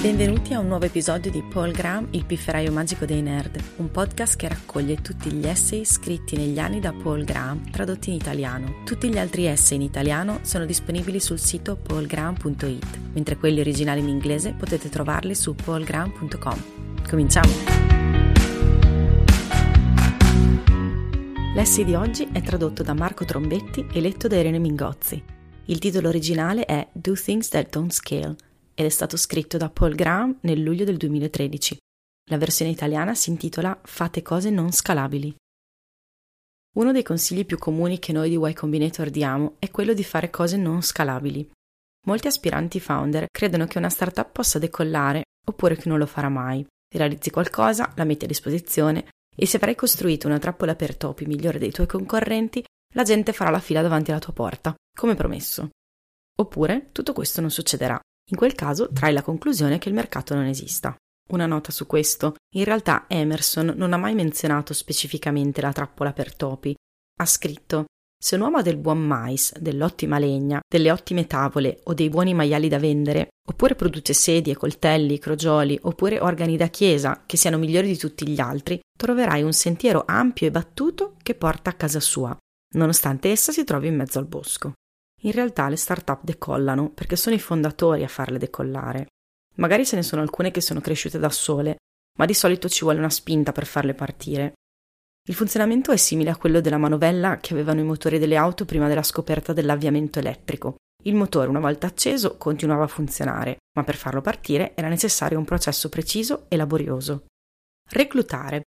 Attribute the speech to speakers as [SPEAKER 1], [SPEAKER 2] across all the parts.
[SPEAKER 1] Benvenuti a un nuovo episodio di Paul Graham, il pifferaio magico dei nerd, un podcast che raccoglie tutti gli essay scritti negli anni da Paul Graham, tradotti in italiano. Tutti gli altri essay in italiano sono disponibili sul sito paulgraham.it, mentre quelli originali in inglese potete trovarli su paulgraham.com. Cominciamo! L'essay di oggi è tradotto da Marco Trombetti e letto da Irene Mingozzi. Il titolo originale è Do Things That Don't Scale ed è stato scritto da Paul Graham nel luglio del 2013. La versione italiana si intitola Fate cose non scalabili. Uno dei consigli più comuni che noi di Y Combinator diamo è quello di fare cose non scalabili. Molti aspiranti founder credono che una startup possa decollare oppure che non lo farà mai. Realizzi qualcosa, la metti a disposizione e se avrai costruito una trappola per topi migliore dei tuoi concorrenti, la gente farà la fila davanti alla tua porta, come promesso. Oppure tutto questo non succederà in quel caso trai la conclusione che il mercato non esista. Una nota su questo. In realtà Emerson non ha mai menzionato specificamente la trappola per topi. Ha scritto se un uomo ha del buon mais, dell'ottima legna, delle ottime tavole o dei buoni maiali da vendere, oppure produce sedie, coltelli, crogioli, oppure organi da chiesa che siano migliori di tutti gli altri, troverai un sentiero ampio e battuto che porta a casa sua, nonostante essa si trovi in mezzo al bosco. In realtà le start-up decollano perché sono i fondatori a farle decollare. Magari ce ne sono alcune che sono cresciute da sole, ma di solito ci vuole una spinta per farle partire. Il funzionamento è simile a quello della manovella che avevano i motori delle auto prima della scoperta dell'avviamento elettrico. Il motore, una volta acceso, continuava a funzionare, ma per farlo partire era necessario un processo preciso e laborioso. Reclutare.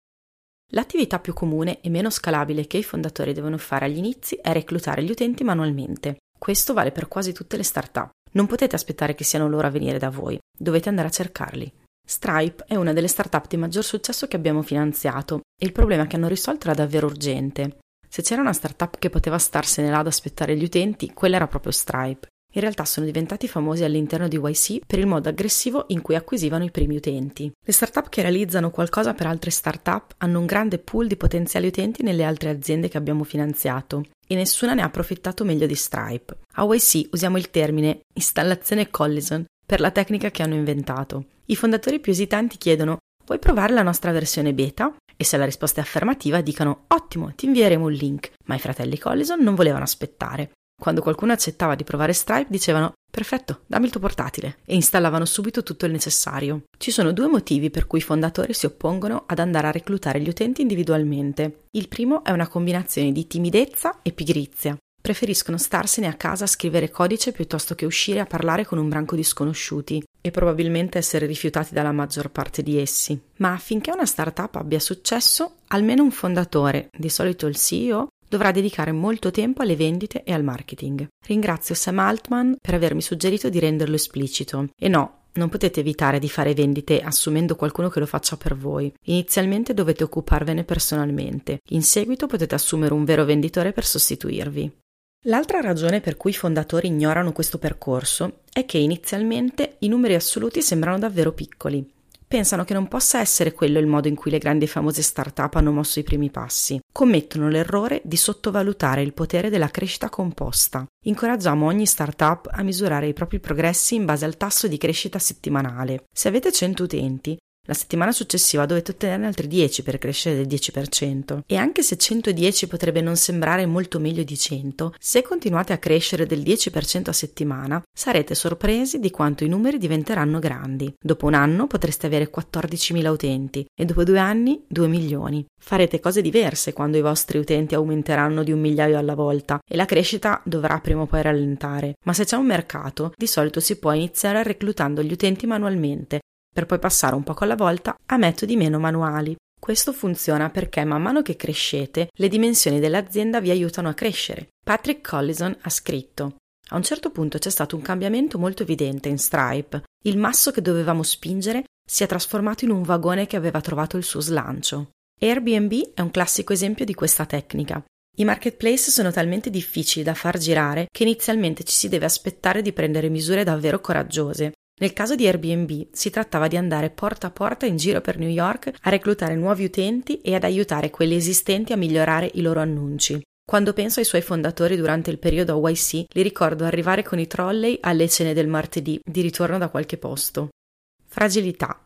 [SPEAKER 1] L'attività più comune e meno scalabile che i fondatori devono fare agli inizi è reclutare gli utenti manualmente. Questo vale per quasi tutte le start-up. Non potete aspettare che siano loro a venire da voi, dovete andare a cercarli. Stripe è una delle start-up di maggior successo che abbiamo finanziato e il problema che hanno risolto era davvero urgente. Se c'era una startup che poteva starsene là ad aspettare gli utenti, quella era proprio Stripe. In realtà sono diventati famosi all'interno di YC per il modo aggressivo in cui acquisivano i primi utenti. Le startup che realizzano qualcosa per altre startup hanno un grande pool di potenziali utenti nelle altre aziende che abbiamo finanziato e nessuna ne ha approfittato meglio di Stripe. A YC usiamo il termine installazione Collison per la tecnica che hanno inventato. I fondatori più esitanti chiedono Vuoi provare la nostra versione beta? E se la risposta è affermativa dicono Ottimo, ti invieremo un link. Ma i fratelli Collison non volevano aspettare. Quando qualcuno accettava di provare Stripe dicevano Perfetto, dammi il tuo portatile e installavano subito tutto il necessario. Ci sono due motivi per cui i fondatori si oppongono ad andare a reclutare gli utenti individualmente. Il primo è una combinazione di timidezza e pigrizia. Preferiscono starsene a casa a scrivere codice piuttosto che uscire a parlare con un branco di sconosciuti e probabilmente essere rifiutati dalla maggior parte di essi. Ma affinché una startup abbia successo, almeno un fondatore, di solito il CEO, dovrà dedicare molto tempo alle vendite e al marketing. Ringrazio Sam Altman per avermi suggerito di renderlo esplicito. E no, non potete evitare di fare vendite assumendo qualcuno che lo faccia per voi. Inizialmente dovete occuparvene personalmente, in seguito potete assumere un vero venditore per sostituirvi. L'altra ragione per cui i fondatori ignorano questo percorso è che inizialmente i numeri assoluti sembrano davvero piccoli pensano che non possa essere quello il modo in cui le grandi e famose start-up hanno mosso i primi passi. Commettono l'errore di sottovalutare il potere della crescita composta. Incoraggiamo ogni start-up a misurare i propri progressi in base al tasso di crescita settimanale. Se avete 100 utenti, la settimana successiva dovete ottenerne altri 10 per crescere del 10%. E anche se 110 potrebbe non sembrare molto meglio di 100, se continuate a crescere del 10% a settimana, sarete sorpresi di quanto i numeri diventeranno grandi. Dopo un anno potreste avere 14.000 utenti e dopo due anni 2 milioni. Farete cose diverse quando i vostri utenti aumenteranno di un migliaio alla volta e la crescita dovrà prima o poi rallentare. Ma se c'è un mercato, di solito si può iniziare reclutando gli utenti manualmente per poi passare un poco alla volta a metodi meno manuali. Questo funziona perché man mano che crescete, le dimensioni dell'azienda vi aiutano a crescere. Patrick Collison ha scritto a un certo punto c'è stato un cambiamento molto evidente in Stripe. Il masso che dovevamo spingere si è trasformato in un vagone che aveva trovato il suo slancio. Airbnb è un classico esempio di questa tecnica. I marketplace sono talmente difficili da far girare che inizialmente ci si deve aspettare di prendere misure davvero coraggiose. Nel caso di Airbnb si trattava di andare porta a porta in giro per New York a reclutare nuovi utenti e ad aiutare quelli esistenti a migliorare i loro annunci. Quando penso ai suoi fondatori durante il periodo YC, li ricordo arrivare con i trolley alle cene del martedì, di ritorno da qualche posto. Fragilità.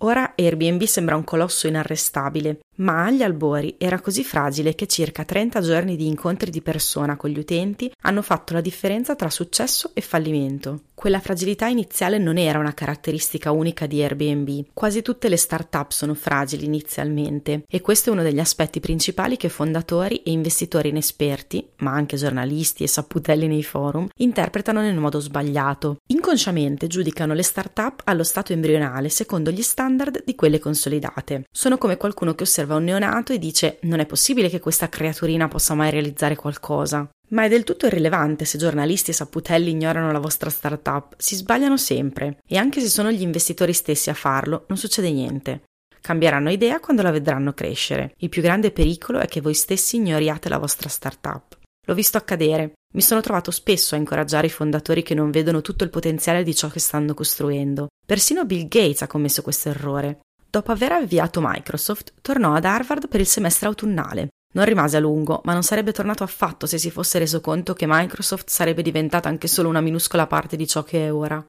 [SPEAKER 1] Ora Airbnb sembra un colosso inarrestabile, ma agli albori era così fragile che circa 30 giorni di incontri di persona con gli utenti hanno fatto la differenza tra successo e fallimento. Quella fragilità iniziale non era una caratteristica unica di Airbnb. Quasi tutte le start-up sono fragili inizialmente e questo è uno degli aspetti principali che fondatori e investitori inesperti, ma anche giornalisti e saputelli nei forum, interpretano nel modo sbagliato. Inconsciamente giudicano le start-up allo stato embrionale secondo gli standard di quelle consolidate. Sono come qualcuno che osserva osserva un neonato e dice non è possibile che questa creaturina possa mai realizzare qualcosa. Ma è del tutto irrilevante se giornalisti e saputelli ignorano la vostra startup, si sbagliano sempre e anche se sono gli investitori stessi a farlo non succede niente. Cambieranno idea quando la vedranno crescere. Il più grande pericolo è che voi stessi ignoriate la vostra startup. L'ho visto accadere. Mi sono trovato spesso a incoraggiare i fondatori che non vedono tutto il potenziale di ciò che stanno costruendo. Persino Bill Gates ha commesso questo errore. Dopo aver avviato Microsoft, tornò ad Harvard per il semestre autunnale. Non rimase a lungo, ma non sarebbe tornato affatto se si fosse reso conto che Microsoft sarebbe diventata anche solo una minuscola parte di ciò che è ora.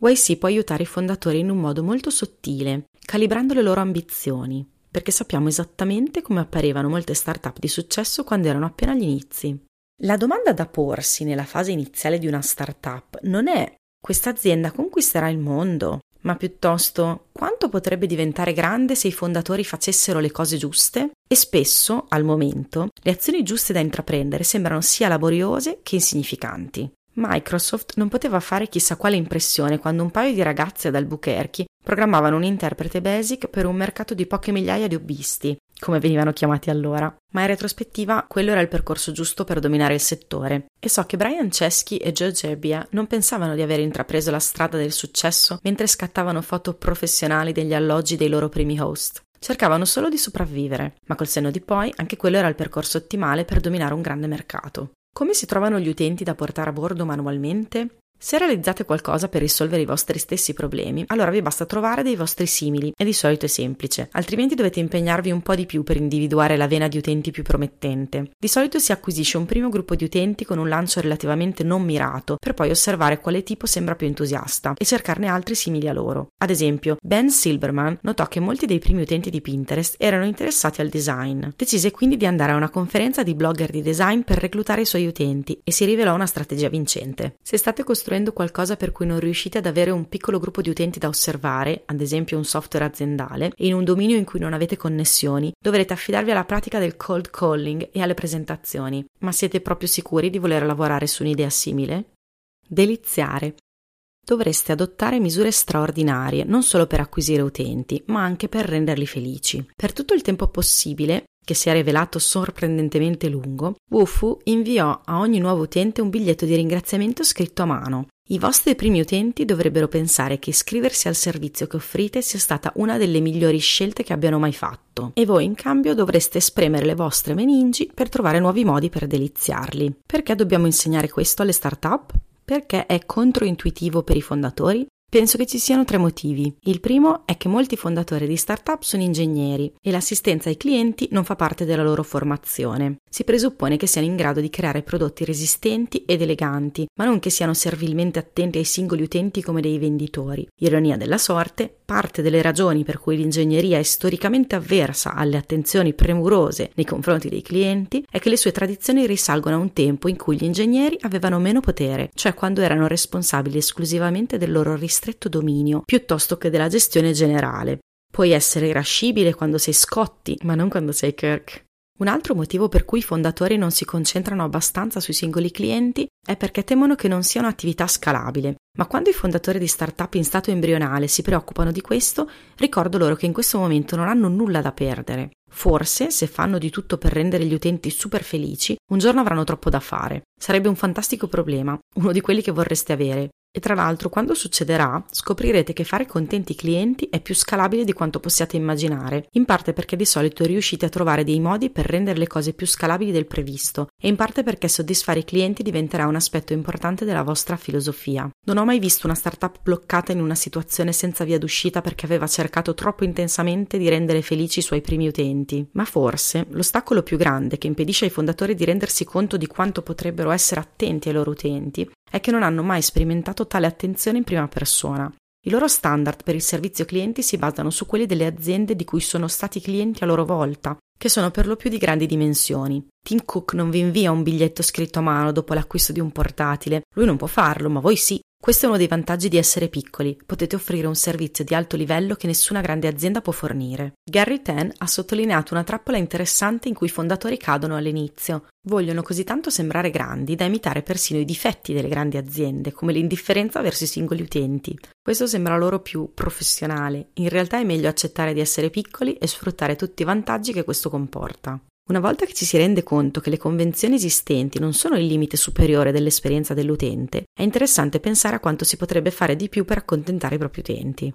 [SPEAKER 1] YC può aiutare i fondatori in un modo molto sottile, calibrando le loro ambizioni, perché sappiamo esattamente come apparivano molte start-up di successo quando erano appena agli inizi. La domanda da porsi nella fase iniziale di una start-up non è questa azienda conquisterà il mondo, ma piuttosto quanto potrebbe diventare grande se i fondatori facessero le cose giuste? E spesso, al momento, le azioni giuste da intraprendere sembrano sia laboriose che insignificanti. Microsoft non poteva fare chissà quale impressione quando un paio di ragazze ad Albuquerque programmavano un interprete basic per un mercato di poche migliaia di hobbisti, come venivano chiamati allora, ma in retrospettiva quello era il percorso giusto per dominare il settore. E so che Brian Chesky e Joe Gebbia non pensavano di aver intrapreso la strada del successo mentre scattavano foto professionali degli alloggi dei loro primi host. Cercavano solo di sopravvivere, ma col senno di poi anche quello era il percorso ottimale per dominare un grande mercato. Come si trovano gli utenti da portare a bordo manualmente? Se realizzate qualcosa per risolvere i vostri stessi problemi, allora vi basta trovare dei vostri simili e di solito è semplice, altrimenti dovete impegnarvi un po' di più per individuare la vena di utenti più promettente. Di solito si acquisisce un primo gruppo di utenti con un lancio relativamente non mirato, per poi osservare quale tipo sembra più entusiasta e cercarne altri simili a loro. Ad esempio, Ben Silberman notò che molti dei primi utenti di Pinterest erano interessati al design. Decise quindi di andare a una conferenza di blogger di design per reclutare i suoi utenti e si rivelò una strategia vincente. Se state costruendo costruendo qualcosa per cui non riuscite ad avere un piccolo gruppo di utenti da osservare, ad esempio un software aziendale, e in un dominio in cui non avete connessioni, dovrete affidarvi alla pratica del cold calling e alle presentazioni. Ma siete proprio sicuri di voler lavorare su un'idea simile? Deliziare. Dovreste adottare misure straordinarie, non solo per acquisire utenti, ma anche per renderli felici. Per tutto il tempo possibile, che si è rivelato sorprendentemente lungo, Wufu inviò a ogni nuovo utente un biglietto di ringraziamento scritto a mano. I vostri primi utenti dovrebbero pensare che iscriversi al servizio che offrite sia stata una delle migliori scelte che abbiano mai fatto e voi in cambio dovreste spremere le vostre meningi per trovare nuovi modi per deliziarli. Perché dobbiamo insegnare questo alle start-up? Perché è controintuitivo per i fondatori? Penso che ci siano tre motivi. Il primo è che molti fondatori di startup sono ingegneri e l'assistenza ai clienti non fa parte della loro formazione. Si presuppone che siano in grado di creare prodotti resistenti ed eleganti, ma non che siano servilmente attenti ai singoli utenti come dei venditori. Ironia della sorte, parte delle ragioni per cui l'ingegneria è storicamente avversa alle attenzioni premurose nei confronti dei clienti è che le sue tradizioni risalgono a un tempo in cui gli ingegneri avevano meno potere, cioè quando erano responsabili esclusivamente del loro ristretto ristretto dominio piuttosto che della gestione generale. Puoi essere irascibile quando sei Scotti, ma non quando sei Kirk. Un altro motivo per cui i fondatori non si concentrano abbastanza sui singoli clienti è perché temono che non sia un'attività scalabile. Ma quando i fondatori di startup in stato embrionale si preoccupano di questo, ricordo loro che in questo momento non hanno nulla da perdere. Forse, se fanno di tutto per rendere gli utenti super felici, un giorno avranno troppo da fare. Sarebbe un fantastico problema, uno di quelli che vorreste avere, e tra l'altro, quando succederà, scoprirete che fare contenti i clienti è più scalabile di quanto possiate immaginare, in parte perché di solito riuscite a trovare dei modi per rendere le cose più scalabili del previsto, e in parte perché soddisfare i clienti diventerà un aspetto importante della vostra filosofia. Non ho mai visto una startup bloccata in una situazione senza via d'uscita perché aveva cercato troppo intensamente di rendere felici i suoi primi utenti, ma forse l'ostacolo più grande che impedisce ai fondatori di rendersi conto di quanto potrebbero essere attenti ai loro utenti è che non hanno mai sperimentato tale attenzione in prima persona. I loro standard per il servizio clienti si basano su quelli delle aziende di cui sono stati clienti a loro volta, che sono per lo più di grandi dimensioni. Tim Cook non vi invia un biglietto scritto a mano dopo l'acquisto di un portatile. Lui non può farlo, ma voi sì. Questo è uno dei vantaggi di essere piccoli, potete offrire un servizio di alto livello che nessuna grande azienda può fornire. Gary Tan ha sottolineato una trappola interessante in cui i fondatori cadono all'inizio. Vogliono così tanto sembrare grandi da imitare persino i difetti delle grandi aziende, come l'indifferenza verso i singoli utenti. Questo sembra loro più professionale, in realtà è meglio accettare di essere piccoli e sfruttare tutti i vantaggi che questo comporta. Una volta che ci si rende conto che le convenzioni esistenti non sono il limite superiore dell'esperienza dell'utente, è interessante pensare a quanto si potrebbe fare di più per accontentare i propri utenti.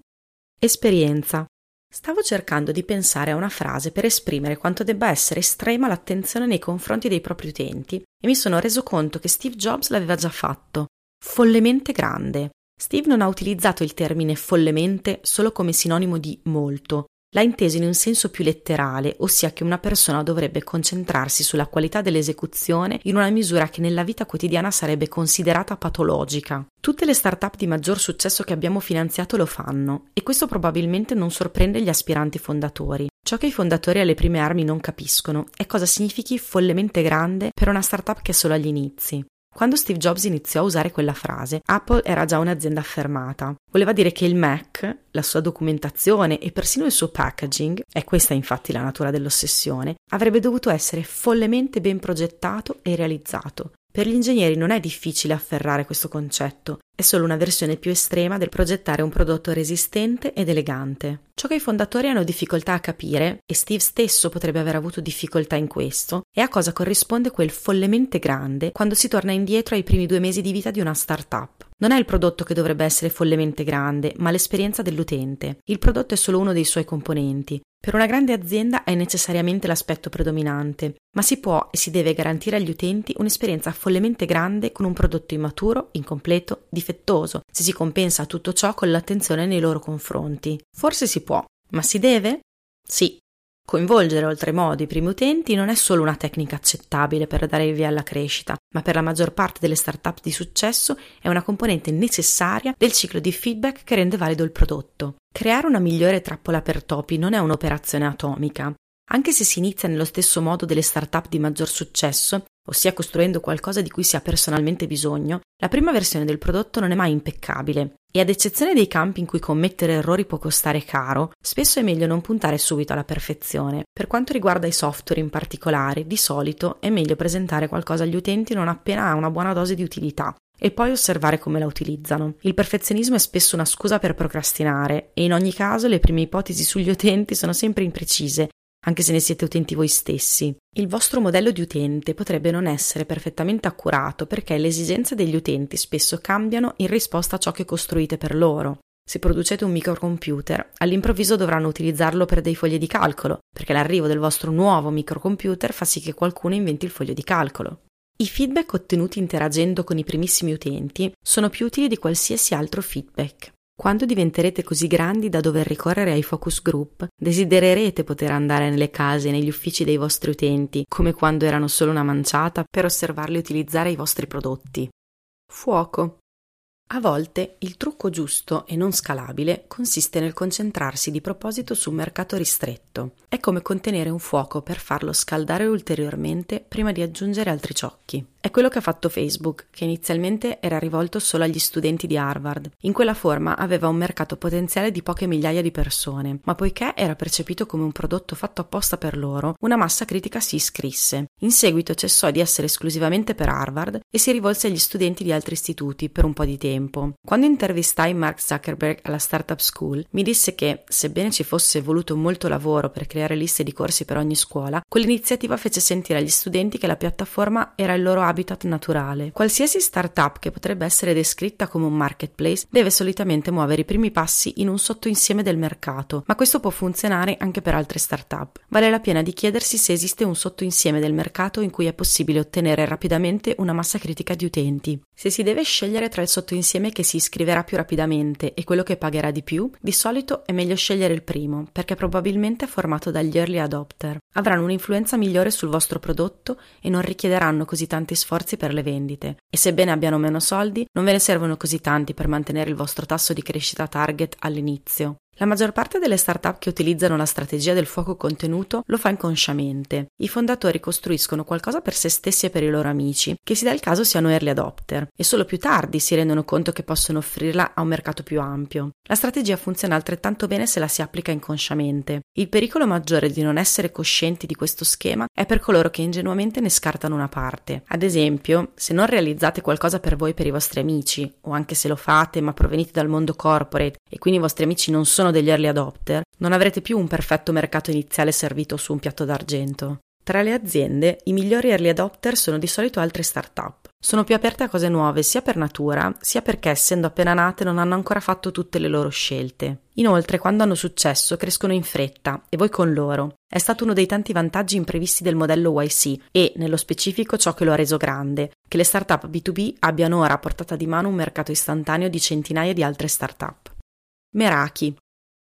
[SPEAKER 1] Esperienza. Stavo cercando di pensare a una frase per esprimere quanto debba essere estrema l'attenzione nei confronti dei propri utenti e mi sono reso conto che Steve Jobs l'aveva già fatto. Follemente grande. Steve non ha utilizzato il termine follemente solo come sinonimo di molto, l'ha inteso in un senso più letterale, ossia che una persona dovrebbe concentrarsi sulla qualità dell'esecuzione in una misura che nella vita quotidiana sarebbe considerata patologica. Tutte le start-up di maggior successo che abbiamo finanziato lo fanno, e questo probabilmente non sorprende gli aspiranti fondatori. Ciò che i fondatori alle prime armi non capiscono è cosa significhi follemente grande per una startup che è solo agli inizi. Quando Steve Jobs iniziò a usare quella frase, Apple era già un'azienda affermata. Voleva dire che il Mac, la sua documentazione e persino il suo packaging, è questa infatti la natura dell'ossessione, avrebbe dovuto essere follemente ben progettato e realizzato. Per gli ingegneri non è difficile afferrare questo concetto, è solo una versione più estrema del progettare un prodotto resistente ed elegante. Ciò che i fondatori hanno difficoltà a capire, e Steve stesso potrebbe aver avuto difficoltà in questo, è a cosa corrisponde quel follemente grande quando si torna indietro ai primi due mesi di vita di una startup. Non è il prodotto che dovrebbe essere follemente grande, ma l'esperienza dell'utente. Il prodotto è solo uno dei suoi componenti. Per una grande azienda è necessariamente l'aspetto predominante, ma si può e si deve garantire agli utenti un'esperienza follemente grande con un prodotto immaturo, incompleto, difettoso, se si compensa tutto ciò con l'attenzione nei loro confronti. Forse si può, ma si deve? Sì, Coinvolgere oltremodo i primi utenti non è solo una tecnica accettabile per dare il via alla crescita, ma per la maggior parte delle start-up di successo è una componente necessaria del ciclo di feedback che rende valido il prodotto. Creare una migliore trappola per topi non è un'operazione atomica. Anche se si inizia nello stesso modo delle start-up di maggior successo, ossia costruendo qualcosa di cui si ha personalmente bisogno, la prima versione del prodotto non è mai impeccabile e ad eccezione dei campi in cui commettere errori può costare caro, spesso è meglio non puntare subito alla perfezione. Per quanto riguarda i software in particolare, di solito è meglio presentare qualcosa agli utenti non appena ha una buona dose di utilità, e poi osservare come la utilizzano. Il perfezionismo è spesso una scusa per procrastinare e in ogni caso le prime ipotesi sugli utenti sono sempre imprecise anche se ne siete utenti voi stessi. Il vostro modello di utente potrebbe non essere perfettamente accurato perché le esigenze degli utenti spesso cambiano in risposta a ciò che costruite per loro. Se producete un microcomputer, all'improvviso dovranno utilizzarlo per dei fogli di calcolo, perché l'arrivo del vostro nuovo microcomputer fa sì che qualcuno inventi il foglio di calcolo. I feedback ottenuti interagendo con i primissimi utenti sono più utili di qualsiasi altro feedback. Quando diventerete così grandi da dover ricorrere ai focus group, desidererete poter andare nelle case e negli uffici dei vostri utenti, come quando erano solo una manciata, per osservarli utilizzare i vostri prodotti. Fuoco. A volte il trucco giusto e non scalabile consiste nel concentrarsi di proposito su un mercato ristretto. È come contenere un fuoco per farlo scaldare ulteriormente prima di aggiungere altri ciocchi. È quello che ha fatto Facebook, che inizialmente era rivolto solo agli studenti di Harvard. In quella forma aveva un mercato potenziale di poche migliaia di persone, ma poiché era percepito come un prodotto fatto apposta per loro, una massa critica si iscrisse. In seguito cessò di essere esclusivamente per Harvard e si rivolse agli studenti di altri istituti per un po' di tempo. Quando intervistai Mark Zuckerberg alla Startup School, mi disse che, sebbene ci fosse voluto molto lavoro per creare liste di corsi per ogni scuola, quell'iniziativa fece sentire agli studenti che la piattaforma era il loro habitat naturale. Qualsiasi startup che potrebbe essere descritta come un marketplace deve solitamente muovere i primi passi in un sottoinsieme del mercato, ma questo può funzionare anche per altre startup. Vale la pena di chiedersi se esiste un sottoinsieme del mercato in cui è possibile ottenere rapidamente una massa critica di utenti. Se si deve scegliere tra il sottoinsieme che si iscriverà più rapidamente e quello che pagherà di più, di solito è meglio scegliere il primo, perché probabilmente è formato dagli early adopter. Avranno un'influenza migliore sul vostro prodotto e non richiederanno così tanti sforzi per le vendite e sebbene abbiano meno soldi, non ve ne servono così tanti per mantenere il vostro tasso di crescita target all'inizio. La maggior parte delle start-up che utilizzano la strategia del fuoco contenuto lo fa inconsciamente. I fondatori costruiscono qualcosa per se stessi e per i loro amici, che si dà il caso siano early adopter, e solo più tardi si rendono conto che possono offrirla a un mercato più ampio. La strategia funziona altrettanto bene se la si applica inconsciamente. Il pericolo maggiore di non essere coscienti di questo schema è per coloro che ingenuamente ne scartano una parte. Ad esempio, se non realizzate qualcosa per voi e per i vostri amici, o anche se lo fate ma provenite dal mondo corporate e quindi i vostri amici non sono degli early adopter, non avrete più un perfetto mercato iniziale servito su un piatto d'argento. Tra le aziende, i migliori early adopter sono di solito altre start-up. Sono più aperte a cose nuove sia per natura, sia perché essendo appena nate non hanno ancora fatto tutte le loro scelte. Inoltre, quando hanno successo, crescono in fretta e voi con loro. È stato uno dei tanti vantaggi imprevisti del modello YC e, nello specifico, ciò che lo ha reso grande, che le start-up B2B abbiano ora a portata di mano un mercato istantaneo di centinaia di altre start-up. Meraki,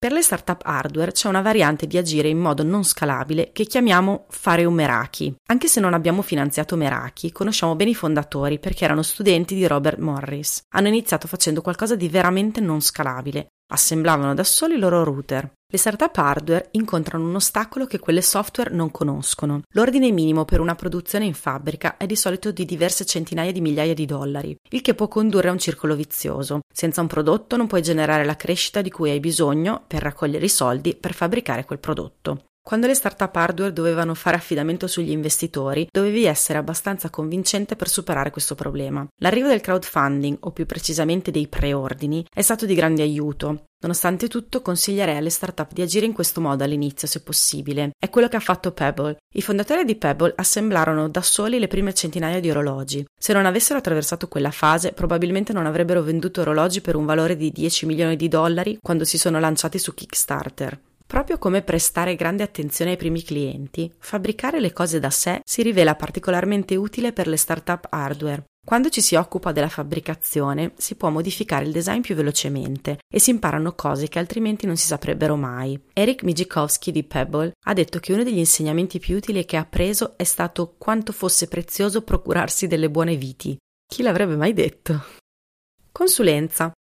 [SPEAKER 1] per le startup hardware c'è una variante di agire in modo non scalabile che chiamiamo fare un Meraki. Anche se non abbiamo finanziato Meraki, conosciamo bene i fondatori perché erano studenti di Robert Morris. Hanno iniziato facendo qualcosa di veramente non scalabile. Assemblavano da soli i loro router. Le startup hardware incontrano un ostacolo che quelle software non conoscono. L'ordine minimo per una produzione in fabbrica è di solito di diverse centinaia di migliaia di dollari, il che può condurre a un circolo vizioso. Senza un prodotto non puoi generare la crescita di cui hai bisogno per raccogliere i soldi per fabbricare quel prodotto. Quando le startup hardware dovevano fare affidamento sugli investitori, dovevi essere abbastanza convincente per superare questo problema. L'arrivo del crowdfunding, o più precisamente dei preordini, è stato di grande aiuto. Nonostante tutto, consiglierei alle startup di agire in questo modo all'inizio, se possibile. È quello che ha fatto Pebble. I fondatori di Pebble assemblarono da soli le prime centinaia di orologi. Se non avessero attraversato quella fase, probabilmente non avrebbero venduto orologi per un valore di 10 milioni di dollari quando si sono lanciati su Kickstarter. Proprio come prestare grande attenzione ai primi clienti, fabbricare le cose da sé si rivela particolarmente utile per le startup hardware. Quando ci si occupa della fabbricazione si può modificare il design più velocemente e si imparano cose che altrimenti non si saprebbero mai. Eric Mijikowski di Pebble ha detto che uno degli insegnamenti più utili che ha appreso è stato quanto fosse prezioso procurarsi delle buone viti. Chi l'avrebbe mai detto? Consulenza.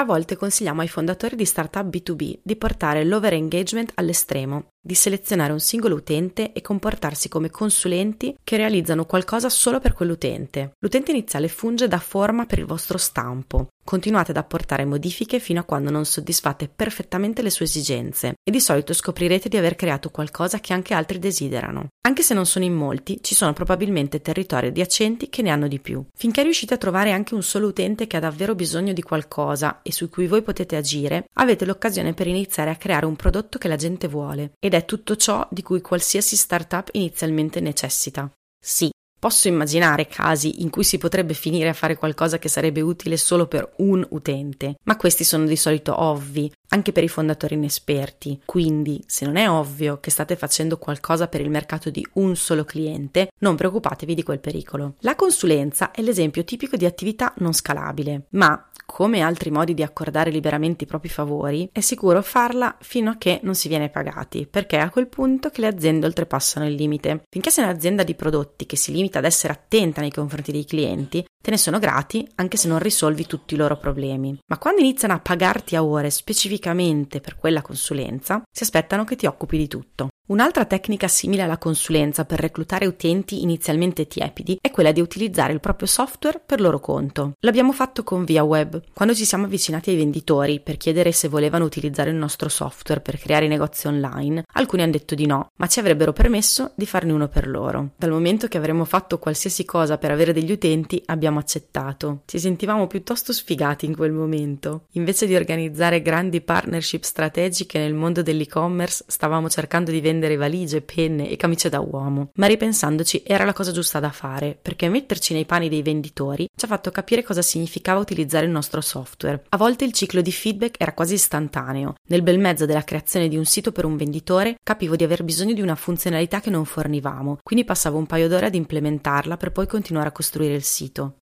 [SPEAKER 1] A volte consigliamo ai fondatori di startup B2B di portare l'over engagement all'estremo, di selezionare un singolo utente e comportarsi come consulenti che realizzano qualcosa solo per quell'utente. L'utente iniziale funge da forma per il vostro stampo. Continuate ad apportare modifiche fino a quando non soddisfate perfettamente le sue esigenze e di solito scoprirete di aver creato qualcosa che anche altri desiderano. Anche se non sono in molti, ci sono probabilmente territori adiacenti che ne hanno di più. Finché riuscite a trovare anche un solo utente che ha davvero bisogno di qualcosa e su cui voi potete agire, avete l'occasione per iniziare a creare un prodotto che la gente vuole ed è tutto ciò di cui qualsiasi startup inizialmente necessita. Sì, Posso immaginare casi in cui si potrebbe finire a fare qualcosa che sarebbe utile solo per un utente, ma questi sono di solito ovvi, anche per i fondatori inesperti. Quindi, se non è ovvio che state facendo qualcosa per il mercato di un solo cliente, non preoccupatevi di quel pericolo. La consulenza è l'esempio tipico di attività non scalabile, ma come altri modi di accordare liberamente i propri favori, è sicuro farla fino a che non si viene pagati, perché è a quel punto che le aziende oltrepassano il limite. Finché sei un'azienda di prodotti che si limita ad essere attenta nei confronti dei clienti, te ne sono grati anche se non risolvi tutti i loro problemi. Ma quando iniziano a pagarti a ore specificamente per quella consulenza, si aspettano che ti occupi di tutto. Un'altra tecnica simile alla consulenza per reclutare utenti inizialmente tiepidi è quella di utilizzare il proprio software per loro conto. L'abbiamo fatto con ViaWeb. Quando ci siamo avvicinati ai venditori per chiedere se volevano utilizzare il nostro software per creare negozi online, alcuni hanno detto di no, ma ci avrebbero permesso di farne uno per loro. Dal momento che avremmo fatto qualsiasi cosa per avere degli utenti, abbiamo accettato. Ci sentivamo piuttosto sfigati in quel momento. Invece di organizzare grandi partnership strategiche nel mondo dell'e-commerce, stavamo cercando di vendere vendere valigie, penne e camicie da uomo, ma ripensandoci era la cosa giusta da fare, perché metterci nei panni dei venditori ci ha fatto capire cosa significava utilizzare il nostro software. A volte il ciclo di feedback era quasi istantaneo. Nel bel mezzo della creazione di un sito per un venditore capivo di aver bisogno di una funzionalità che non fornivamo, quindi passavo un paio d'ore ad implementarla per poi continuare a costruire il sito.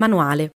[SPEAKER 1] Manuale.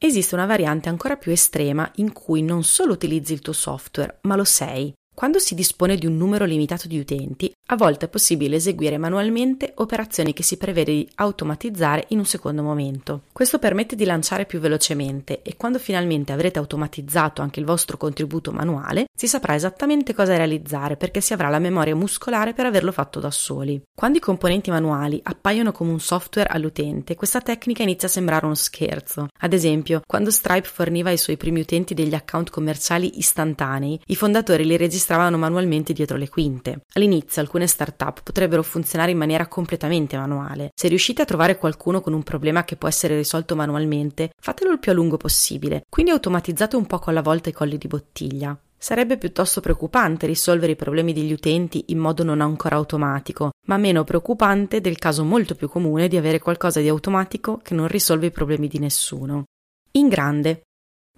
[SPEAKER 1] Esiste una variante ancora più estrema in cui non solo utilizzi il tuo software, ma lo sei. Quando si dispone di un numero limitato di utenti, a volte è possibile eseguire manualmente operazioni che si prevede di automatizzare in un secondo momento. Questo permette di lanciare più velocemente e quando finalmente avrete automatizzato anche il vostro contributo manuale, si saprà esattamente cosa realizzare perché si avrà la memoria muscolare per averlo fatto da soli. Quando i componenti manuali appaiono come un software all'utente, questa tecnica inizia a sembrare uno scherzo. Ad esempio, quando Stripe forniva ai suoi primi utenti degli account commerciali istantanei, i fondatori li registravano registravano manualmente dietro le quinte. All'inizio alcune startup potrebbero funzionare in maniera completamente manuale. Se riuscite a trovare qualcuno con un problema che può essere risolto manualmente, fatelo il più a lungo possibile, quindi automatizzate un po' alla volta i colli di bottiglia. Sarebbe piuttosto preoccupante risolvere i problemi degli utenti in modo non ancora automatico, ma meno preoccupante del caso molto più comune di avere qualcosa di automatico che non risolve i problemi di nessuno. In grande,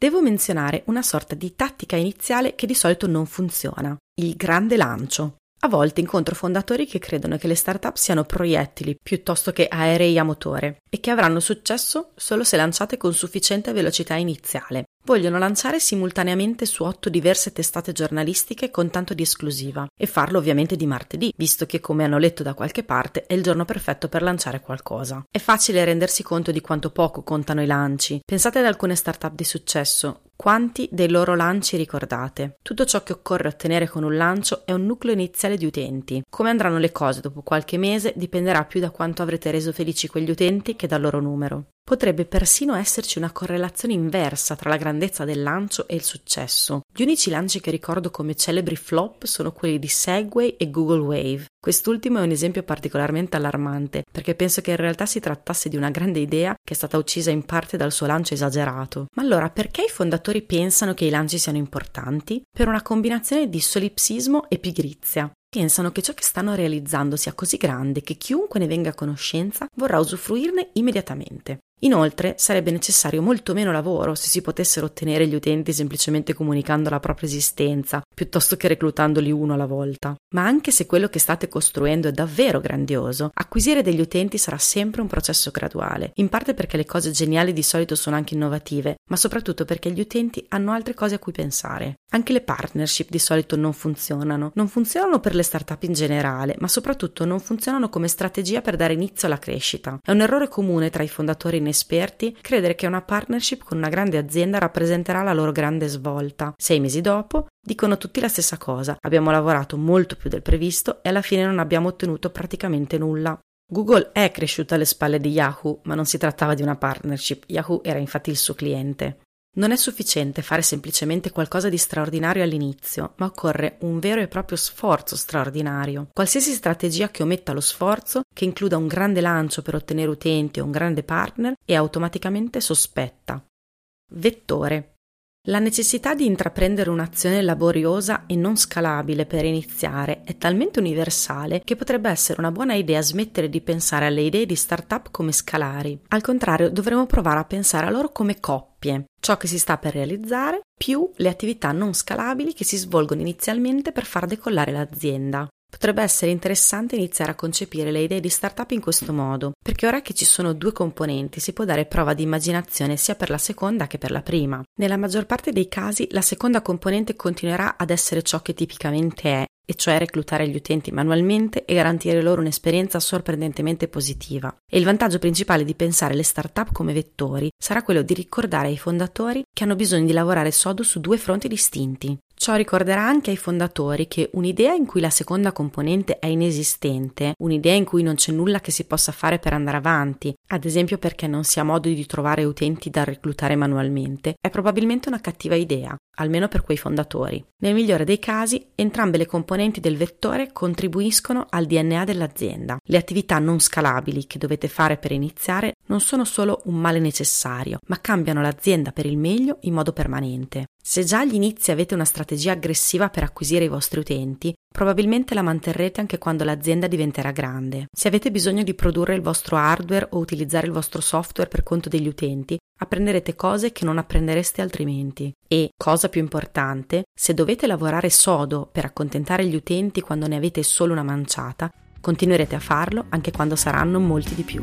[SPEAKER 1] devo menzionare una sorta di tattica iniziale che di solito non funziona, il grande lancio. A volte incontro fondatori che credono che le start-up siano proiettili piuttosto che aerei a motore e che avranno successo solo se lanciate con sufficiente velocità iniziale. Vogliono lanciare simultaneamente su otto diverse testate giornalistiche con tanto di esclusiva e farlo ovviamente di martedì, visto che come hanno letto da qualche parte è il giorno perfetto per lanciare qualcosa. È facile rendersi conto di quanto poco contano i lanci. Pensate ad alcune start-up di successo, quanti dei loro lanci ricordate? Tutto ciò che occorre ottenere con un lancio è un nucleo iniziale di utenti. Come andranno le cose dopo qualche mese dipenderà più da quanto avrete reso felici quegli utenti che dal loro numero. Potrebbe persino esserci una correlazione inversa tra la grandezza del lancio e il successo. Gli unici lanci che ricordo come celebri flop sono quelli di Segway e Google Wave. Quest'ultimo è un esempio particolarmente allarmante, perché penso che in realtà si trattasse di una grande idea che è stata uccisa in parte dal suo lancio esagerato. Ma allora perché i fondatori pensano che i lanci siano importanti? Per una combinazione di solipsismo e pigrizia. Pensano che ciò che stanno realizzando sia così grande che chiunque ne venga a conoscenza vorrà usufruirne immediatamente. Inoltre sarebbe necessario molto meno lavoro se si potessero ottenere gli utenti semplicemente comunicando la propria esistenza, piuttosto che reclutandoli uno alla volta. Ma anche se quello che state costruendo è davvero grandioso, acquisire degli utenti sarà sempre un processo graduale, in parte perché le cose geniali di solito sono anche innovative, ma soprattutto perché gli utenti hanno altre cose a cui pensare. Anche le partnership di solito non funzionano, non funzionano per le startup in generale, ma soprattutto non funzionano come strategia per dare inizio alla crescita. È un errore comune tra i fondatori inesperti credere che una partnership con una grande azienda rappresenterà la loro grande svolta. Sei mesi dopo dicono tutti la stessa cosa, abbiamo lavorato molto più del previsto e alla fine non abbiamo ottenuto praticamente nulla. Google è cresciuta alle spalle di Yahoo, ma non si trattava di una partnership, Yahoo era infatti il suo cliente. Non è sufficiente fare semplicemente qualcosa di straordinario all'inizio, ma occorre un vero e proprio sforzo straordinario. Qualsiasi strategia che ometta lo sforzo, che includa un grande lancio per ottenere utenti o un grande partner, è automaticamente sospetta. Vettore. La necessità di intraprendere un'azione laboriosa e non scalabile per iniziare è talmente universale che potrebbe essere una buona idea smettere di pensare alle idee di startup come scalari. Al contrario, dovremmo provare a pensare a loro come coppie, ciò che si sta per realizzare più le attività non scalabili che si svolgono inizialmente per far decollare l'azienda. Potrebbe essere interessante iniziare a concepire le idee di startup in questo modo, perché ora che ci sono due componenti si può dare prova di immaginazione sia per la seconda che per la prima. Nella maggior parte dei casi la seconda componente continuerà ad essere ciò che tipicamente è, e cioè reclutare gli utenti manualmente e garantire loro un'esperienza sorprendentemente positiva. E il vantaggio principale di pensare le start-up come vettori sarà quello di ricordare ai fondatori che hanno bisogno di lavorare sodo su due fronti distinti. Ciò ricorderà anche ai fondatori che un'idea in cui la seconda componente è inesistente, un'idea in cui non c'è nulla che si possa fare per andare avanti, ad esempio perché non si ha modo di trovare utenti da reclutare manualmente, è probabilmente una cattiva idea, almeno per quei fondatori. Nel migliore dei casi, entrambe le componenti del vettore contribuiscono al DNA dell'azienda. Le attività non scalabili che dovete fare per iniziare non sono solo un male necessario, ma cambiano l'azienda per il meglio in modo permanente. Se già agli inizi avete una strategia aggressiva per acquisire i vostri utenti, probabilmente la manterrete anche quando l'azienda diventerà grande. Se avete bisogno di produrre il vostro hardware o utilizzare il vostro software per conto degli utenti, apprenderete cose che non apprendereste altrimenti. E, cosa più importante, se dovete lavorare sodo per accontentare gli utenti quando ne avete solo una manciata, continuerete a farlo anche quando saranno molti di più.